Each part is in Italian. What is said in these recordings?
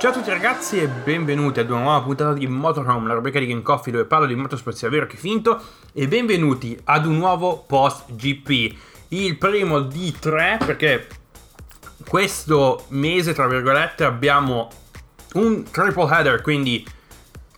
Ciao a tutti ragazzi e benvenuti ad una nuova puntata di Motorhome, la rubrica di Game Coffee dove parlo di motorsport sia vero che finto e benvenuti ad un nuovo post GP, il primo di tre perché questo mese tra virgolette abbiamo un triple header, quindi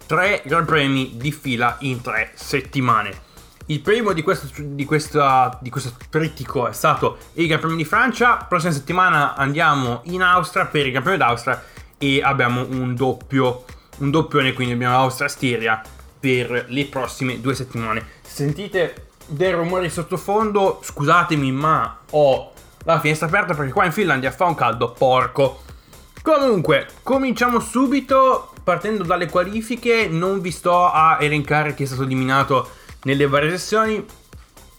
tre gran premi di fila in tre settimane. Il primo di questo, di, questa, di questo trittico è stato il Gran Premio di Francia. Prossima settimana andiamo in Austria per il Gran Premio d'Austria e abbiamo un doppio, un doppione, quindi abbiamo l'Austria-Stiria per le prossime due settimane. Sentite dei rumori sottofondo, scusatemi, ma ho la finestra aperta perché qua in Finlandia fa un caldo porco. Comunque, cominciamo subito partendo dalle qualifiche. Non vi sto a elencare chi è stato eliminato nelle varie sessioni.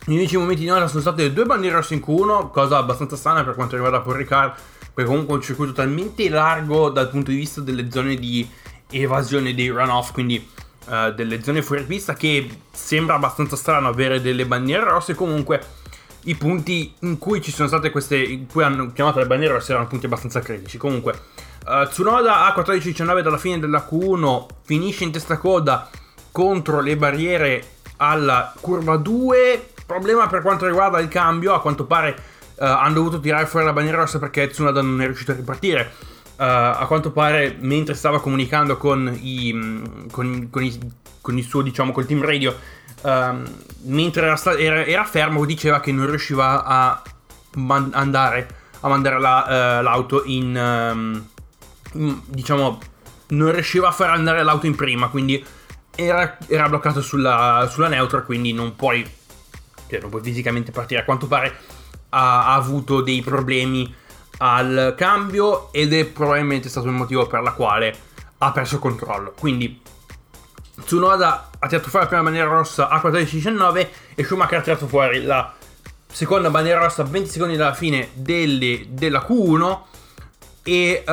Negli unici momenti di nota sono state due bandiere rosse in Q1, cosa abbastanza strana per quanto riguarda Paul Ricard perché comunque un circuito talmente largo dal punto di vista delle zone di evasione dei runoff, quindi uh, delle zone fuori pista, che sembra abbastanza strano avere delle bandiere rosse. Comunque, i punti in cui ci sono state queste, in cui hanno chiamato le bandiere rosse erano punti abbastanza critici. Comunque, uh, Tsunoda a 14-19 dalla fine della Q1 finisce in testa coda contro le barriere alla curva 2. Problema per quanto riguarda il cambio, a quanto pare uh, hanno dovuto tirare fuori la bandiera rossa perché Tsunoda non è riuscito a ripartire. Uh, a quanto pare, mentre stava comunicando con, i, con, con, i, con il suo, diciamo, col team radio, uh, mentre era, sta- era, era, fermo, diceva che non riusciva a man- andare a mandare la, uh, l'auto in, um, in, diciamo, non riusciva a far andare l'auto in prima, quindi era, era bloccato sulla, sulla neutra, quindi non puoi, cioè non puoi fisicamente partire. A quanto pare ha, ha avuto dei problemi al cambio ed è probabilmente stato il motivo per la quale ha perso il controllo. Quindi Tsunoda ha tirato fuori la prima bandiera rossa a 14-19 e Schumacher ha tirato fuori la seconda bandiera rossa a 20 secondi dalla fine delle, della Q1 e uh,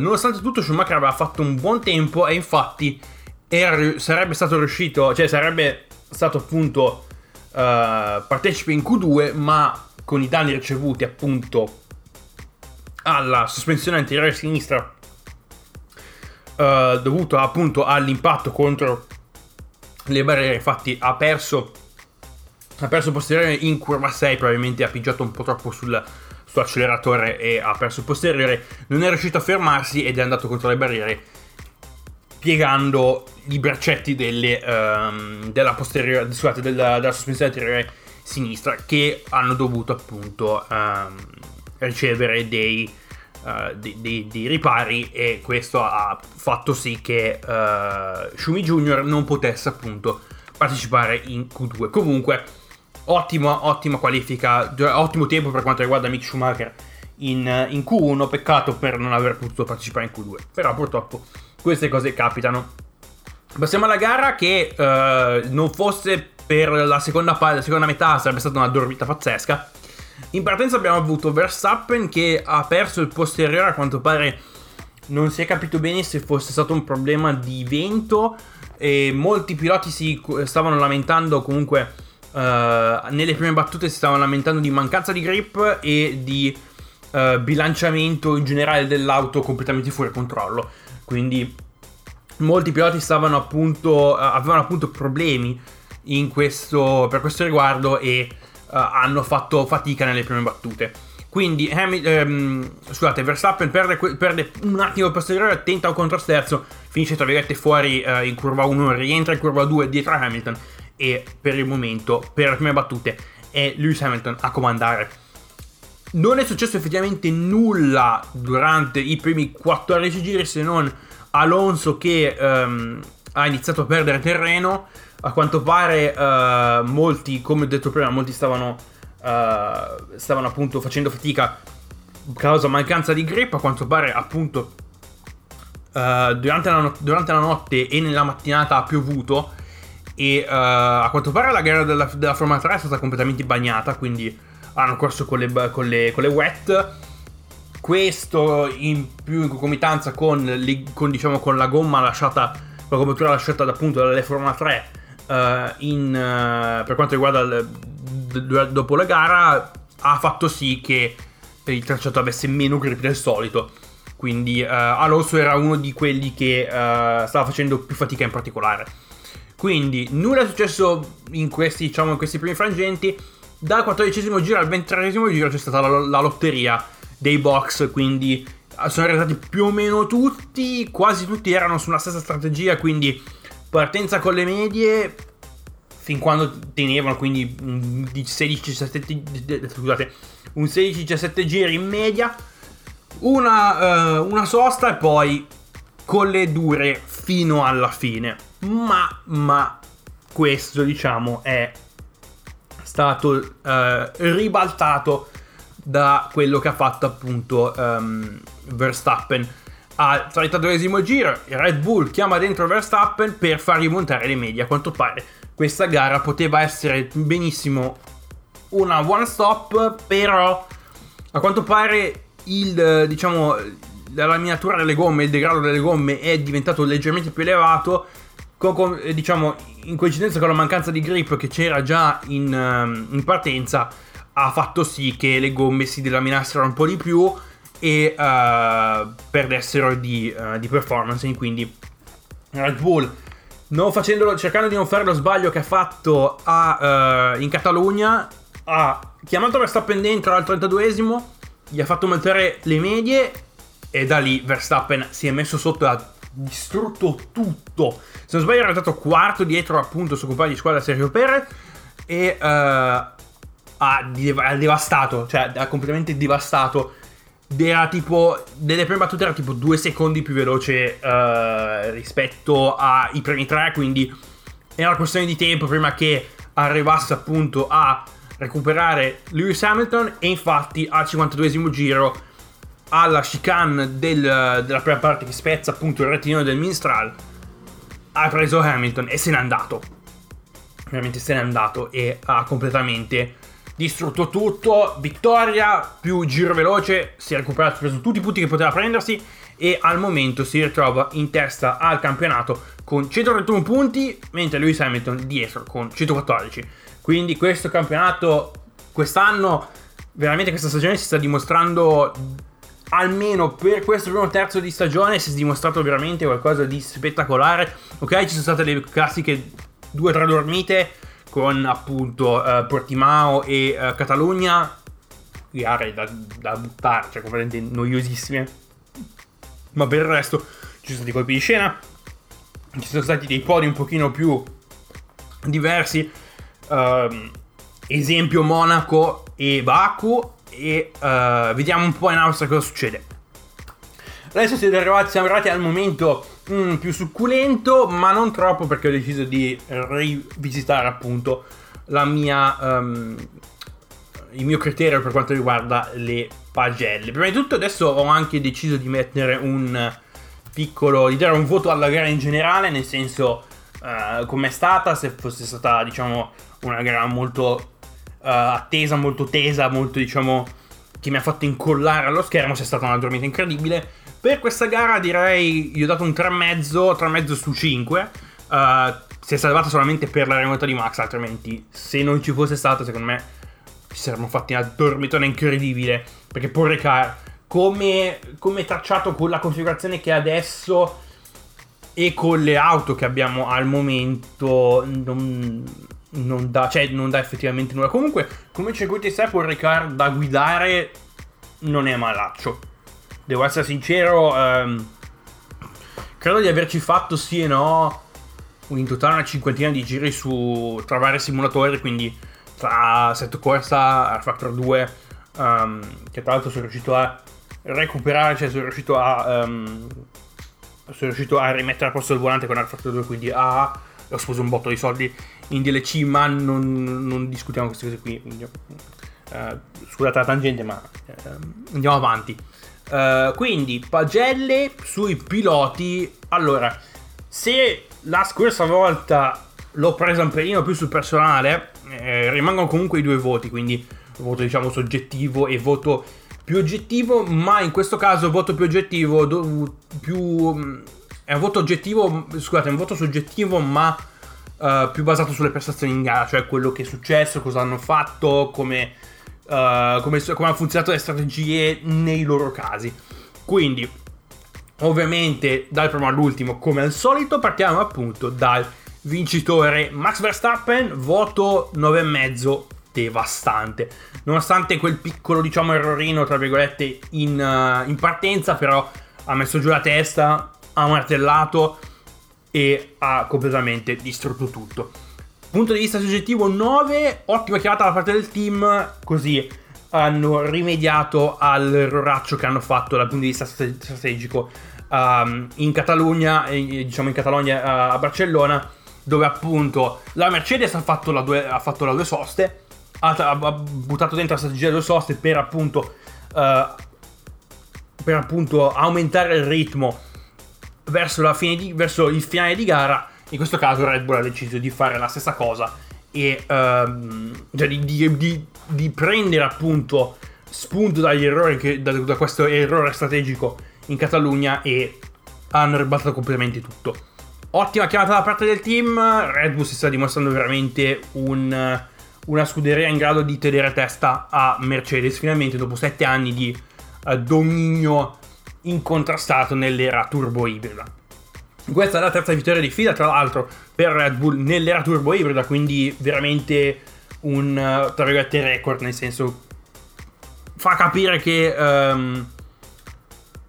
nonostante tutto Schumacher aveva fatto un buon tempo e infatti era, sarebbe stato riuscito, cioè sarebbe stato appunto uh, partecipe in Q2 ma con i danni ricevuti appunto alla sospensione anteriore sinistra uh, dovuto appunto all'impatto contro le barriere. Infatti ha perso ha perso posteriore in curva 6 probabilmente ha pigiato un po' troppo sul, sull'acceleratore e ha perso il posteriore. Non è riuscito a fermarsi ed è andato contro le barriere piegando i braccetti delle, um, della della, della sospensione anteriore sinistra che hanno dovuto appunto um, ricevere dei, uh, dei, dei, dei, ripari e questo ha fatto sì che uh, Shumi Junior non potesse appunto partecipare in Q2 comunque ottima, ottima qualifica ottimo tempo per quanto riguarda Mick Schumacher in, in Q1 peccato per non aver potuto partecipare in Q2 però purtroppo queste cose capitano. Passiamo alla gara che uh, non fosse per la seconda, la seconda metà sarebbe stata una dormita pazzesca. In partenza abbiamo avuto Verstappen che ha perso il posteriore, a quanto pare non si è capito bene se fosse stato un problema di vento e molti piloti si stavano lamentando comunque uh, nelle prime battute si stavano lamentando di mancanza di grip e di uh, bilanciamento in generale dell'auto completamente fuori controllo. Quindi molti piloti stavano appunto, uh, avevano appunto problemi questo, per questo riguardo e uh, hanno fatto fatica nelle prime battute. Quindi, ehm, scusate, Verstappen perde, perde, un attimo il posteriore, tenta un controsterzo, finisce tra virgolette fuori uh, in curva 1, rientra in curva 2 dietro a Hamilton e per il momento, per le prime battute, è Lewis Hamilton a comandare. Non è successo effettivamente nulla durante i primi 14 giri se non Alonso che um, ha iniziato a perdere terreno a quanto pare uh, molti, come ho detto prima, molti stavano, uh, stavano appunto facendo fatica causa mancanza di grip, a quanto pare appunto uh, durante, la no- durante, la notte e nella mattinata ha piovuto e a quanto pare la gara della, della Formula 3 è stata completamente bagnata, quindi hanno corso con le, con le, con le wet. Questo in più in concomitanza con, con, diciamo, con la gomma lasciata, la copertura lasciata appunto dalle Formula 3 uh, in, uh, per quanto riguarda il, dopo la gara ha fatto sì che il tracciato avesse meno grip del solito quindi uh, Alonso era uno di quelli che uh, stava facendo più fatica in particolare. Quindi nulla è successo in questi, diciamo, in questi primi frangenti. Dal quattordicesimo giro al ventitresimo giro c'è stata la, la lotteria dei box, quindi sono arrivati più o meno tutti, quasi tutti erano sulla stessa strategia, quindi partenza con le medie fin quando tenevano quindi un 16-17 scusate, un 16-17 giri in media, una, uh, una sosta e poi con le dure fino alla fine. Ma, ma questo diciamo è stato uh, ribaltato da quello che ha fatto appunto um, Verstappen al 32esimo giro Red Bull chiama dentro Verstappen per far rimontare le medie. A quanto pare questa gara poteva essere benissimo una one stop però a quanto pare il diciamo la laminatura delle gomme il degrado delle gomme è diventato leggermente più elevato con, con, diciamo in coincidenza con la mancanza di grip che c'era già in, um, in partenza ha fatto sì che le gomme si delaminassero un po' di più e uh, perdessero di, uh, di, performance. Quindi Red Bull, cercando di non fare lo sbaglio che ha fatto a, uh, in Catalogna, ha chiamato Verstappen dentro al 32esimo, gli ha fatto mettere le medie e da lì Verstappen si è messo sotto e ha distrutto tutto. Se non sbaglio era arrivato quarto dietro appunto suo compagno di squadra Sergio Perez e ha, ha devastato, cioè ha completamente devastato. Era tipo, nelle prime battute era tipo due secondi più veloce uh, rispetto ai primi tre, quindi era una questione di tempo prima che arrivasse appunto a recuperare Lewis Hamilton e infatti al 52esimo giro alla chicane del, della prima parte che spezza appunto il rettilineo del Minstral ha preso Hamilton e se n'è andato. Veramente se n'è andato e ha completamente distrutto tutto, vittoria più giro veloce, si è recuperato, preso tutti i punti che poteva prendersi e al momento si ritrova in testa al campionato con 131 punti, mentre Lewis Hamilton dietro con 114. Quindi questo campionato quest'anno, veramente questa stagione si sta dimostrando almeno per questo primo terzo di stagione si è dimostrato veramente qualcosa di spettacolare. Ok, ci sono state le classiche 2-3 dormite con appunto uh, Portimao e uh, Catalogna, gare da, da buttare, cioè completamente noiosissime. Ma per il resto ci sono stati colpi di scena, ci sono stati dei podi un pochino più diversi. Uh, esempio Monaco e Baku e uh, vediamo un po' in Austria cosa succede. Adesso siamo arrivati, siamo arrivati al momento mm, più succulento, ma non troppo perché ho deciso di rivisitare appunto mia, um, il mio criterio per quanto riguarda le pagelle. Prima di tutto adesso ho anche deciso di mettere un piccolo, di dare un voto alla gara in generale, nel senso uh, com'è stata, se fosse stata diciamo una gara molto uh, attesa, molto tesa, molto diciamo che mi ha fatto incollare allo schermo, è stata una dormita incredibile per questa gara direi gli ho dato un 3,5, 3,5 su 5. Uh, eh, si è salvato solamente per la remontata di Max, altrimenti se non ci fosse stato secondo me ci saremmo fatti una dormitona incredibile. Perché Paul Ricard, come, come tracciato con la configurazione che adesso e con le auto che abbiamo al momento, non, non, dà, cioè, non dà effettivamente nulla. Comunque, come circuito di sé, Paul Ricard da guidare non è malaccio devo essere sincero, ehm, credo di averci fatto sì e no in totale una cinquantina di giri su tra vari simulatori, quindi tra Set Corsa, R Factor 2, um, ehm, che tra l'altro sono riuscito a recuperare, cioè sono riuscito a, um, sono riuscito a rimettere a posto il volante con R Factor 2, quindi ah, ho speso un botto di soldi in DLC, ma non, non discutiamo queste cose qui. Uh, scusate la tangente, ma uh, andiamo avanti. Uh, quindi pagelle sui piloti. Allora, se la scorsa volta l'ho presa un pelino più sul personale, eh, rimangono comunque i due voti, quindi voto diciamo soggettivo e voto più oggettivo, ma in questo caso voto più oggettivo, do, più, mm, è un voto oggettivo, scusate, è un voto soggettivo, ma uh, più basato sulle prestazioni in gara, cioè quello che è successo, cosa hanno fatto, come uh, come, come hanno funzionato le strategie nei loro casi. Quindi, ovviamente dal primo all'ultimo come al solito partiamo appunto dal vincitore Max Verstappen, voto 9,5 devastante. Nonostante quel piccolo, diciamo, errorino, tra virgolette, in, uh, in partenza, però ha messo giù la testa, ha martellato e ha completamente distrutto tutto. Punto di vista soggettivo 9, ottima chiamata da parte del team, così hanno rimediato all'erroraccio che hanno fatto dal punto di vista strategico um, in Catalogna, diciamo in Catalogna uh, a Barcellona, dove appunto la Mercedes ha fatto, la due, ha fatto le due soste, ha, ha, buttato dentro la strategia delle due soste per appunto, uh, per appunto aumentare il ritmo verso, di, verso, il finale di gara. In questo caso Red Bull ha deciso di fare la stessa cosa e um, cioè di, di, di, prendere appunto spunto dagli errori che, da, da questo errore strategico in Catalogna e hanno ribaltato completamente tutto. Ottima chiamata da parte del team, Red Bull si sta dimostrando veramente un, una scuderia in grado di tenere testa a Mercedes finalmente dopo 7 anni di uh, dominio incontrastato nell'era turbo ibrida. Questa è la terza vittoria di fila, tra l'altro, per Red Bull nell'era turbo ibrida, quindi veramente un, uh, tra virgolette, record, nel senso fa capire che um,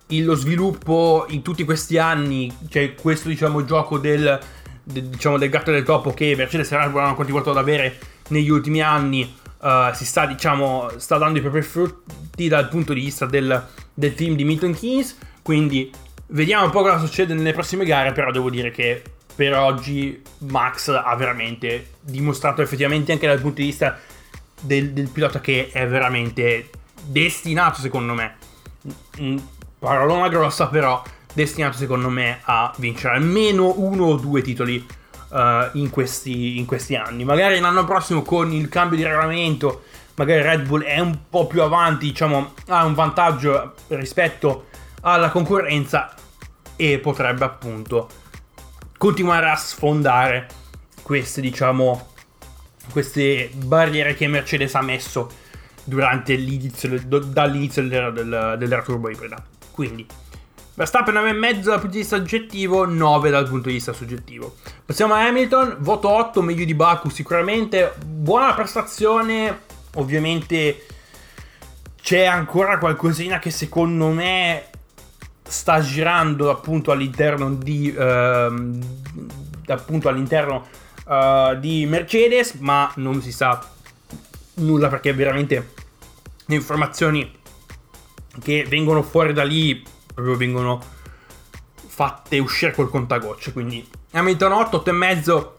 lo sviluppo in tutti questi anni, cioè questo diciamo gioco del, del, diciamo, del gatto del topo che Mercedes e Red Bull hanno continuato ad avere negli ultimi anni, uh, si sta diciamo, sta dando i propri frutti dal punto di vista del, del team di Milton Keynes, quindi vediamo un po' cosa succede nelle prossime gare, però devo dire che per oggi Max ha veramente dimostrato effettivamente anche dal punto di vista del, del pilota che è veramente destinato secondo me parolona grossa però destinato secondo me a vincere almeno uno o due titoli uh, in, questi, in, questi, anni. Magari l'anno prossimo con il cambio di regolamento, magari Red Bull è un po' più avanti, diciamo, ha un vantaggio rispetto alla concorrenza e potrebbe appunto continuare a sfondare queste, diciamo, queste barriere che Mercedes ha messo dall'inizio dell'era, dell'era turbo ibrida. Quindi Verstappen 9,5 dal punto di vista oggettivo, 9 dal punto di vista soggettivo. Passiamo a Hamilton, voto 8, meglio di Baku sicuramente, buona prestazione, ovviamente c'è ancora qualcosina che secondo me sta girando appunto all'interno di ehm, appunto all'interno uh, di Mercedes, ma non si sa nulla perché veramente le informazioni che vengono fuori da lì, proprio vengono fatte uscire col contagocce. Quindi Hamilton 8, 8 e mezzo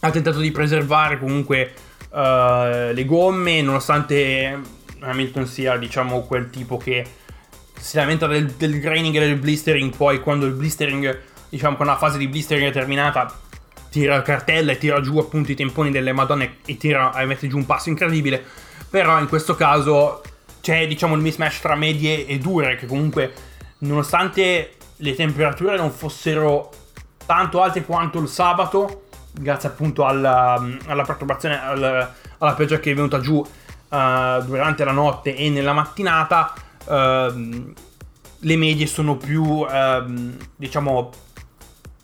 ha tentato di preservare comunque uh, le gomme, nonostante Hamilton sia diciamo quel tipo che si lamenta del, del graining e del blistering, poi quando il blistering, diciamo quando la fase di blistering è terminata, tira la cartella e tira giù appunto i temponi delle madonne e tira e mette giù un passo incredibile. Però in questo caso c'è diciamo il mismatch tra medie e dure che comunque nonostante le temperature non fossero tanto alte quanto il sabato grazie appunto alla, alla perturbazione alla, alla pioggia che è venuta giù uh, durante la notte e nella mattinata uh, le medie sono più uh, diciamo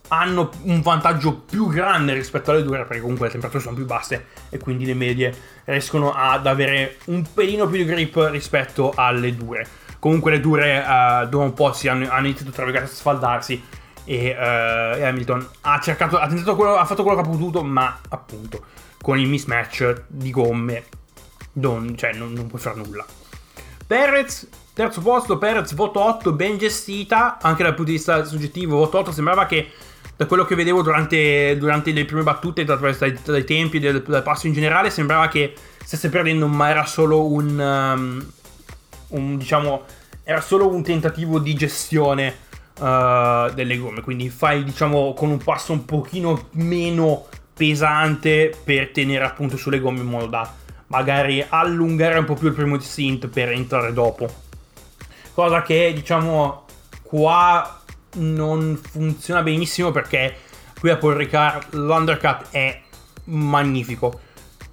hanno un vantaggio più grande rispetto alle dure perché comunque le temperature sono più basse e quindi le medie riescono ad avere un pelino più di grip rispetto alle dure. Comunque le dure uh, dopo un po' si hanno, hanno iniziato tra virgolette a sfaldarsi e, uh, Hamilton ha cercato, ha, quello, ha fatto quello che ha potuto ma appunto con il mismatch di gomme non, cioè, non, non puoi fare nulla. Perez Terzo posto, Perez, voto 8, ben gestita, anche dal punto di vista soggettivo, voto 8, sembrava che da quello che vedevo durante, durante le prime battute, dai, dai tempi del, del, passo in generale, sembrava che stesse perdendo, ma era solo un, um, un diciamo, era solo un tentativo di gestione uh, delle gomme. Quindi fai, diciamo, con un passo un pochino meno pesante per tenere appunto sulle gomme in modo da magari allungare un po' più il primo stint per entrare dopo. Cosa che, diciamo, qua non funziona benissimo perché qui a Paul Ricard l'undercut è magnifico.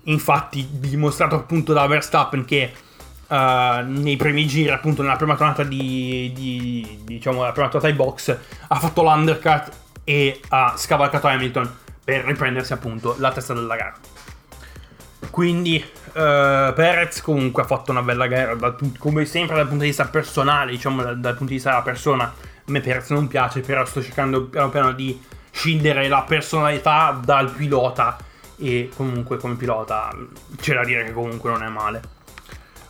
Infatti, dimostrato appunto da Verstappen che uh, nei primi giri, appunto nella prima tornata di, di diciamo, la prima tornata di box, ha fatto l'undercut e ha scavalcato Hamilton per riprendersi appunto la testa della gara. Quindi uh, Perez comunque ha fatto una bella gara, dal, come sempre dal punto di vista personale, diciamo dal, dal, punto di vista della persona. A me Perez non piace, però sto cercando piano piano di scindere la personalità dal pilota e comunque come pilota c'è da dire che comunque non è male.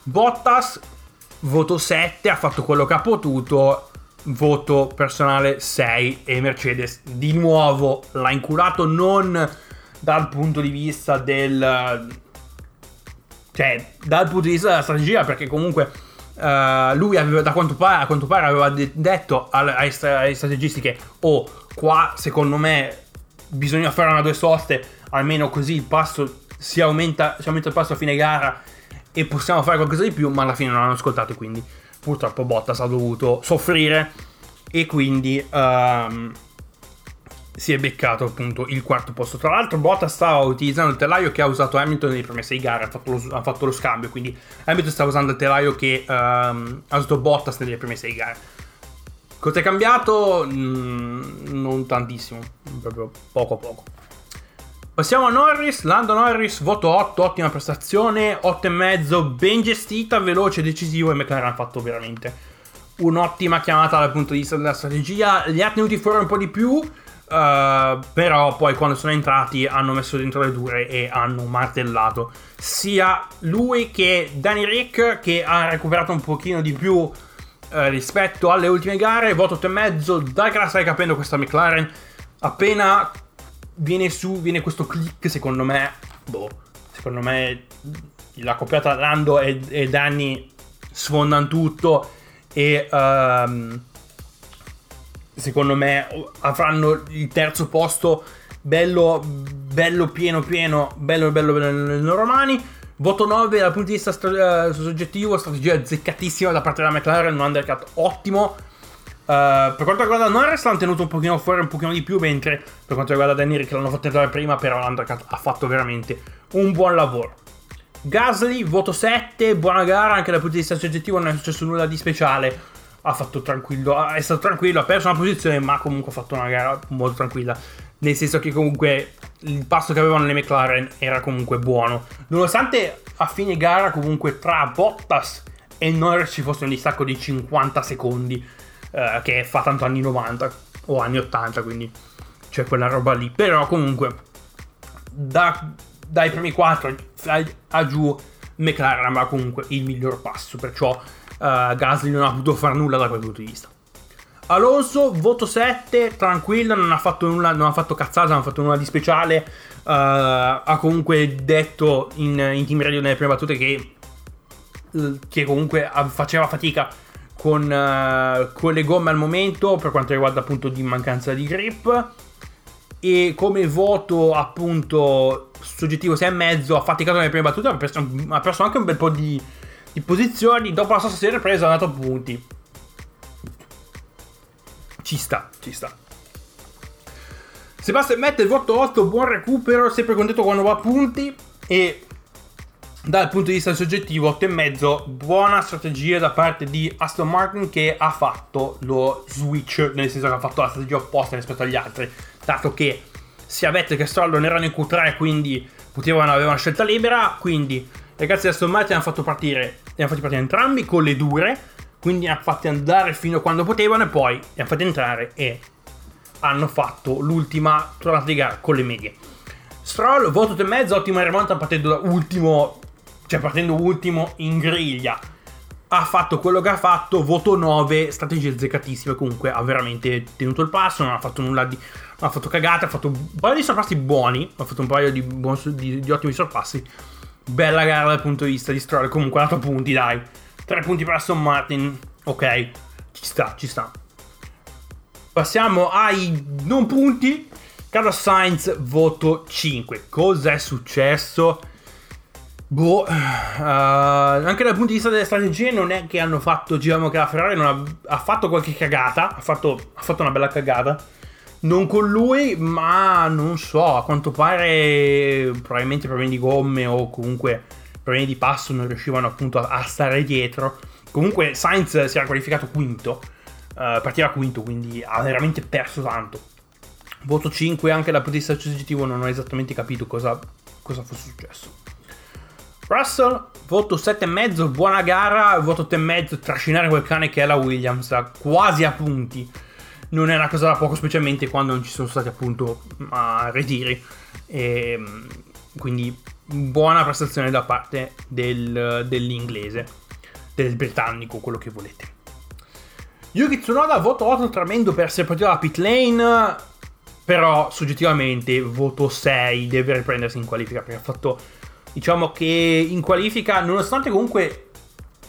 Bottas, voto 7, ha fatto quello che ha potuto, voto personale 6 e Mercedes di nuovo l'ha inculato non dal punto di vista del cioè dal punto di vista della strategia perché comunque uh, lui aveva da quanto pare, a quanto pare aveva de- detto ai, ai strategisti che oh qua secondo me bisogna fare una due soste almeno così il passo si aumenta, si aumenta il passo a fine gara e possiamo fare qualcosa di più ma alla fine non hanno ascoltato quindi purtroppo Bottas ha dovuto soffrire e quindi um, si è beccato appunto il quarto posto. Tra l'altro Bottas stava utilizzando il telaio che ha usato Hamilton nelle prime sei gare, ha fatto lo, ha fatto lo scambio, quindi Hamilton stava usando il telaio che um, ha usato Bottas nelle prime sei gare. Cosa è cambiato? Mm, non tantissimo, proprio poco a poco. Passiamo a Norris, Lando Norris, voto 8, ottima prestazione, 8,5, ben gestita, veloce, decisivo e McLaren ha fatto veramente un'ottima chiamata dal punto di vista della strategia, li ha tenuti fuori un po' di più, uh, però poi quando sono entrati hanno messo dentro le dure e hanno martellato sia lui che Danny Rick che ha recuperato un pochino di più uh, rispetto alle ultime gare, voto 8,5, da che stai capendo questa McLaren, appena viene su, viene questo click, secondo me, boh, secondo me la coppiata Lando e, e Danny sfondano tutto e um, secondo me avranno il terzo posto bello, bello pieno pieno, bello bello bello nelle loro mani. Voto 9 dal punto di vista stra- uh, soggettivo, strategia azzeccatissima da parte della McLaren, un undercut ottimo. Uh, per quanto riguarda Norris l'hanno tenuto un pochino fuori un pochino di più, mentre per quanto riguarda Danny che l'hanno fatto entrare prima, però l'Undercut ha fatto veramente un buon lavoro. Gasly, voto 7, buona gara, anche dal punto di vista soggettivo non è successo nulla di speciale. Ha fatto tranquillo, è stato tranquillo, ha perso una posizione, ma comunque ha fatto una gara molto tranquilla. Nel senso che comunque il passo che avevano le McLaren era comunque buono. Nonostante a fine gara comunque tra Bottas e Norris ci fosse un distacco di 50 secondi eh, che fa tanto anni 90 o anni 80, quindi c'è quella roba lì. Però comunque da, dai primi 4 a giù McLaren aveva comunque il miglior passo, perciò uh, Gasly non ha potuto fare nulla da quel punto di vista. Alonso, voto 7, tranquillo, non ha fatto nulla, non ha fatto cazzata, non ha fatto nulla di speciale. Uh, ha comunque detto in, in Team Radio nelle prime battute che, che comunque faceva fatica con, uh, con le gomme al momento per quanto riguarda appunto di mancanza di grip. E come voto appunto soggettivo 6,5 ha faticato nelle prime battute ha perso, ha perso anche un bel po' di, di, posizioni. Dopo la sua si è ripresa è andato a punti. Ci sta ci sta. Sebastian mette il voto 8 buon recupero sempre contento quando va a punti. E dal punto di vista soggettivo 8,5 buona strategia da parte di Aston Martin che ha fatto lo switch nel senso che ha fatto la strategia opposta rispetto agli altri dato che sia Vettel che Stroll non erano in Q3 quindi potevano avere una scelta libera quindi ragazzi Aston Martin hanno fatto partire li hanno fatti partire entrambi con le dure quindi li hanno fatti andare fino a quando potevano e poi li hanno fatti entrare e hanno fatto l'ultima tornata di gara con le medie. Stroll, voto 8,5, ottima rimonta partendo da ultimo cioè partendo ultimo in griglia, ha fatto quello che ha fatto, voto 9, strategie azzeccatissime, comunque ha veramente tenuto il passo, non ha fatto nulla di... non ha fatto cagate, ha fatto un paio di sorpassi buoni, ha fatto un paio di, buon, di, di ottimi sorpassi, bella gara dal punto di vista di Stroll, comunque 4 punti dai, 3 punti per Aston Martin, ok, ci sta, ci sta. Passiamo ai non punti, Carlos Sainz, voto 5, cosa è successo? Boh, uh, anche dal punto di vista delle strategie non è che hanno fatto, diciamo che la Ferrari ha, ha fatto qualche cagata, ha fatto, ha fatto, una bella cagata. Non con lui, ma non so, a quanto pare probabilmente problemi di gomme o comunque problemi di passo, non riuscivano appunto a, a stare dietro. Comunque Sainz si era qualificato quinto, uh, partiva quinto, quindi ha veramente perso tanto. Voto 5 anche dal punto di vista soggettivo, non ho esattamente capito cosa, cosa fosse successo. Russell, voto 7,5, buona gara, voto 8,5, trascinare quel cane che è la Williams, quasi a punti. Non è una cosa da poco, specialmente quando non ci sono stati appunto ritiri. E, ehm, quindi buona prestazione da parte del, dell'inglese, del britannico, quello che volete. Yuki Tsunoda, voto 8 tremendo per essere partito da pit lane, però soggettivamente voto 6, deve riprendersi in qualifica perché ha fatto, diciamo che in qualifica, nonostante comunque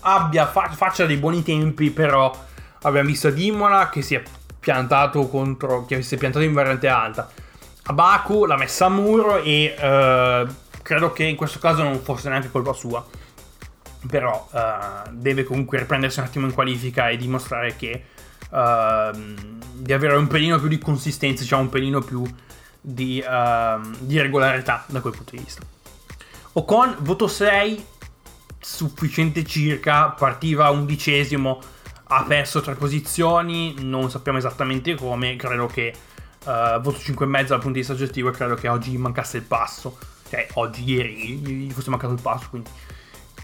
abbia, fa, faccia dei buoni tempi, però abbiamo visto ad Imola che si è piantato contro, che si è piantato in variante alta. A Baku l'ha messa a muro e uh, credo che in questo caso non fosse neanche colpa sua. Però uh, deve comunque riprendersi un attimo in qualifica e dimostrare che uh, di avere un pelino più di consistenza, diciamo un pelino più di, uh, di regolarità da quel punto di vista. Ocon, voto 6, sufficiente circa, partiva undicesimo, ha perso tre posizioni, non sappiamo esattamente come, credo che uh, voto 5,5 dal punto di vista oggettivo e credo che oggi mancasse il passo cioè oggi, ieri, gli fosse mancato il passo, quindi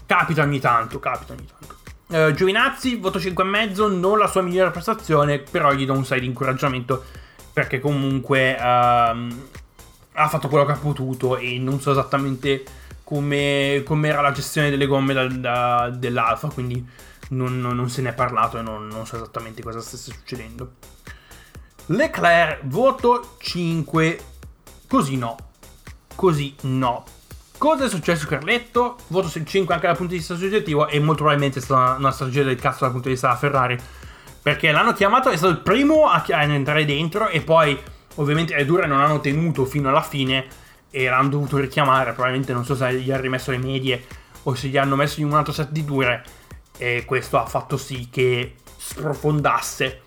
capita ogni tanto, capita ogni tanto. Uh, Giovinazzi, voto 5,5, non la sua migliore prestazione, però gli do un 6 di incoraggiamento perché comunque uh, ha fatto quello che ha potuto e non so esattamente come era la gestione delle gomme da, da, dell'Alfa, quindi non, non, non, se ne è parlato e non, non so esattamente cosa stesse succedendo. Leclerc, voto 5, così no, così no. Cosa è successo Carletto? Voto 5 anche dal punto di vista soggettivo e molto probabilmente è stata una strategia del cazzo dal punto di vista della Ferrari. Perché l'hanno chiamato, è stato il primo a, a entrare dentro e poi ovviamente le dure non hanno tenuto fino alla fine e l'hanno dovuto richiamare. Probabilmente non so se gli hanno rimesso le medie o se gli hanno messo in un altro set di dure e questo ha fatto sì che sprofondasse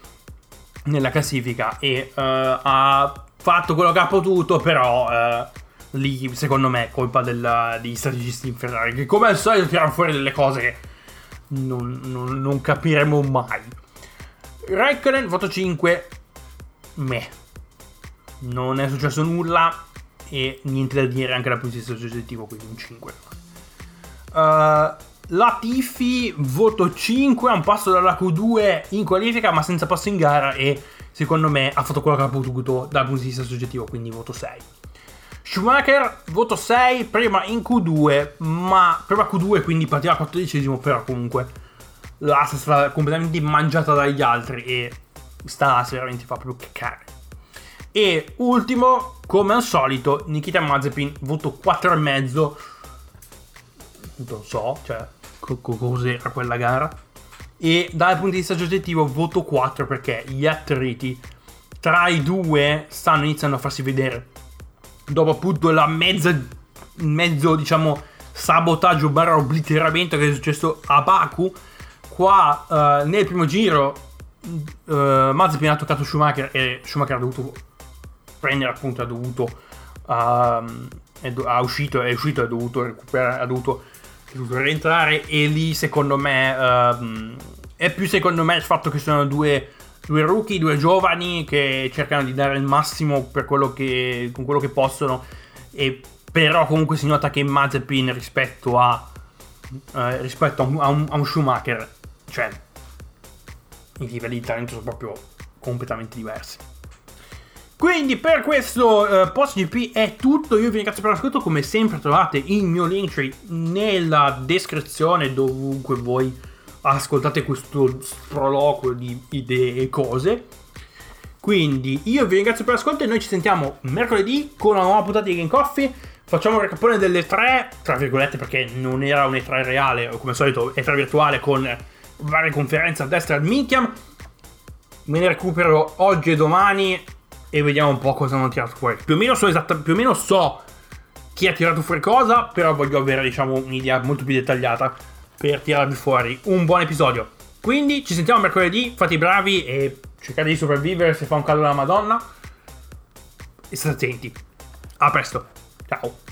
nella classifica e uh, ha fatto quello che ha potuto però... Uh, lì secondo me è colpa della, degli strategisti in Ferrari che come al solito tirano fuori delle cose che non, non, non capiremo mai. Raikkonen, voto 5, me. Non è successo nulla e niente da dire anche dal punto di vista soggettivo, quindi un 5. Uh, Latifi, voto 5, a un passo dalla Q2 in qualifica ma senza passo in gara e secondo me ha fatto quello che ha potuto dal punto di vista soggettivo, quindi voto 6. Schumacher, voto 6, prima in Q2, ma prima Q2 quindi partiva 14 però comunque l'asta è stata completamente mangiata dagli altri e sta veramente fa proprio caccare. E ultimo, come al solito, Nikita Mazepin, voto 4,5. Non so, cioè, co- co- cos'era quella gara. E dal punto di vista oggettivo, voto 4 perché gli attriti tra i due stanno iniziando a farsi vedere dopo appunto la mezza, mezzo diciamo sabotaggio barra obliteramento che è successo a Baku, qua uh, nel primo giro uh, Mazepin ha toccato Schumacher e Schumacher ha dovuto prendere appunto, ha dovuto, uh, è, ha uscito, è uscito, ha dovuto recuperare, ha dovuto, è dovuto rientrare e lì secondo me uh, è più secondo me il fatto che sono due due rookie, due giovani che cercano di dare il massimo per quello che, con quello che possono. E però comunque si nota che Mazepin rispetto a, eh, rispetto a un, a, un, a un, Schumacher, cioè i livelli di talento sono proprio completamente diversi. Quindi per questo uh, post GP è tutto, io vi ringrazio per l'ascolto, come sempre trovate il mio link tree nella descrizione dovunque voi ascoltate questo sproloquio di idee e cose. Quindi io vi ringrazio per l'ascolto e noi ci sentiamo mercoledì con una nuova puntata di Game Coffee. Facciamo un recapone delle tre, tra virgolette, perché non era un E3 reale, come al solito E3 virtuale con varie conferenze a destra al minchiam. Me ne recupero oggi e domani e vediamo un po' cosa hanno tirato fuori. Più o meno so esatta, più o meno so chi ha tirato fuori cosa, però voglio avere diciamo un'idea molto più dettagliata per tirarvi fuori un buon episodio. Quindi ci sentiamo mercoledì, fate i bravi e cercate di sopravvivere se fa un caldo della Madonna. E state attenti. A presto. Ciao.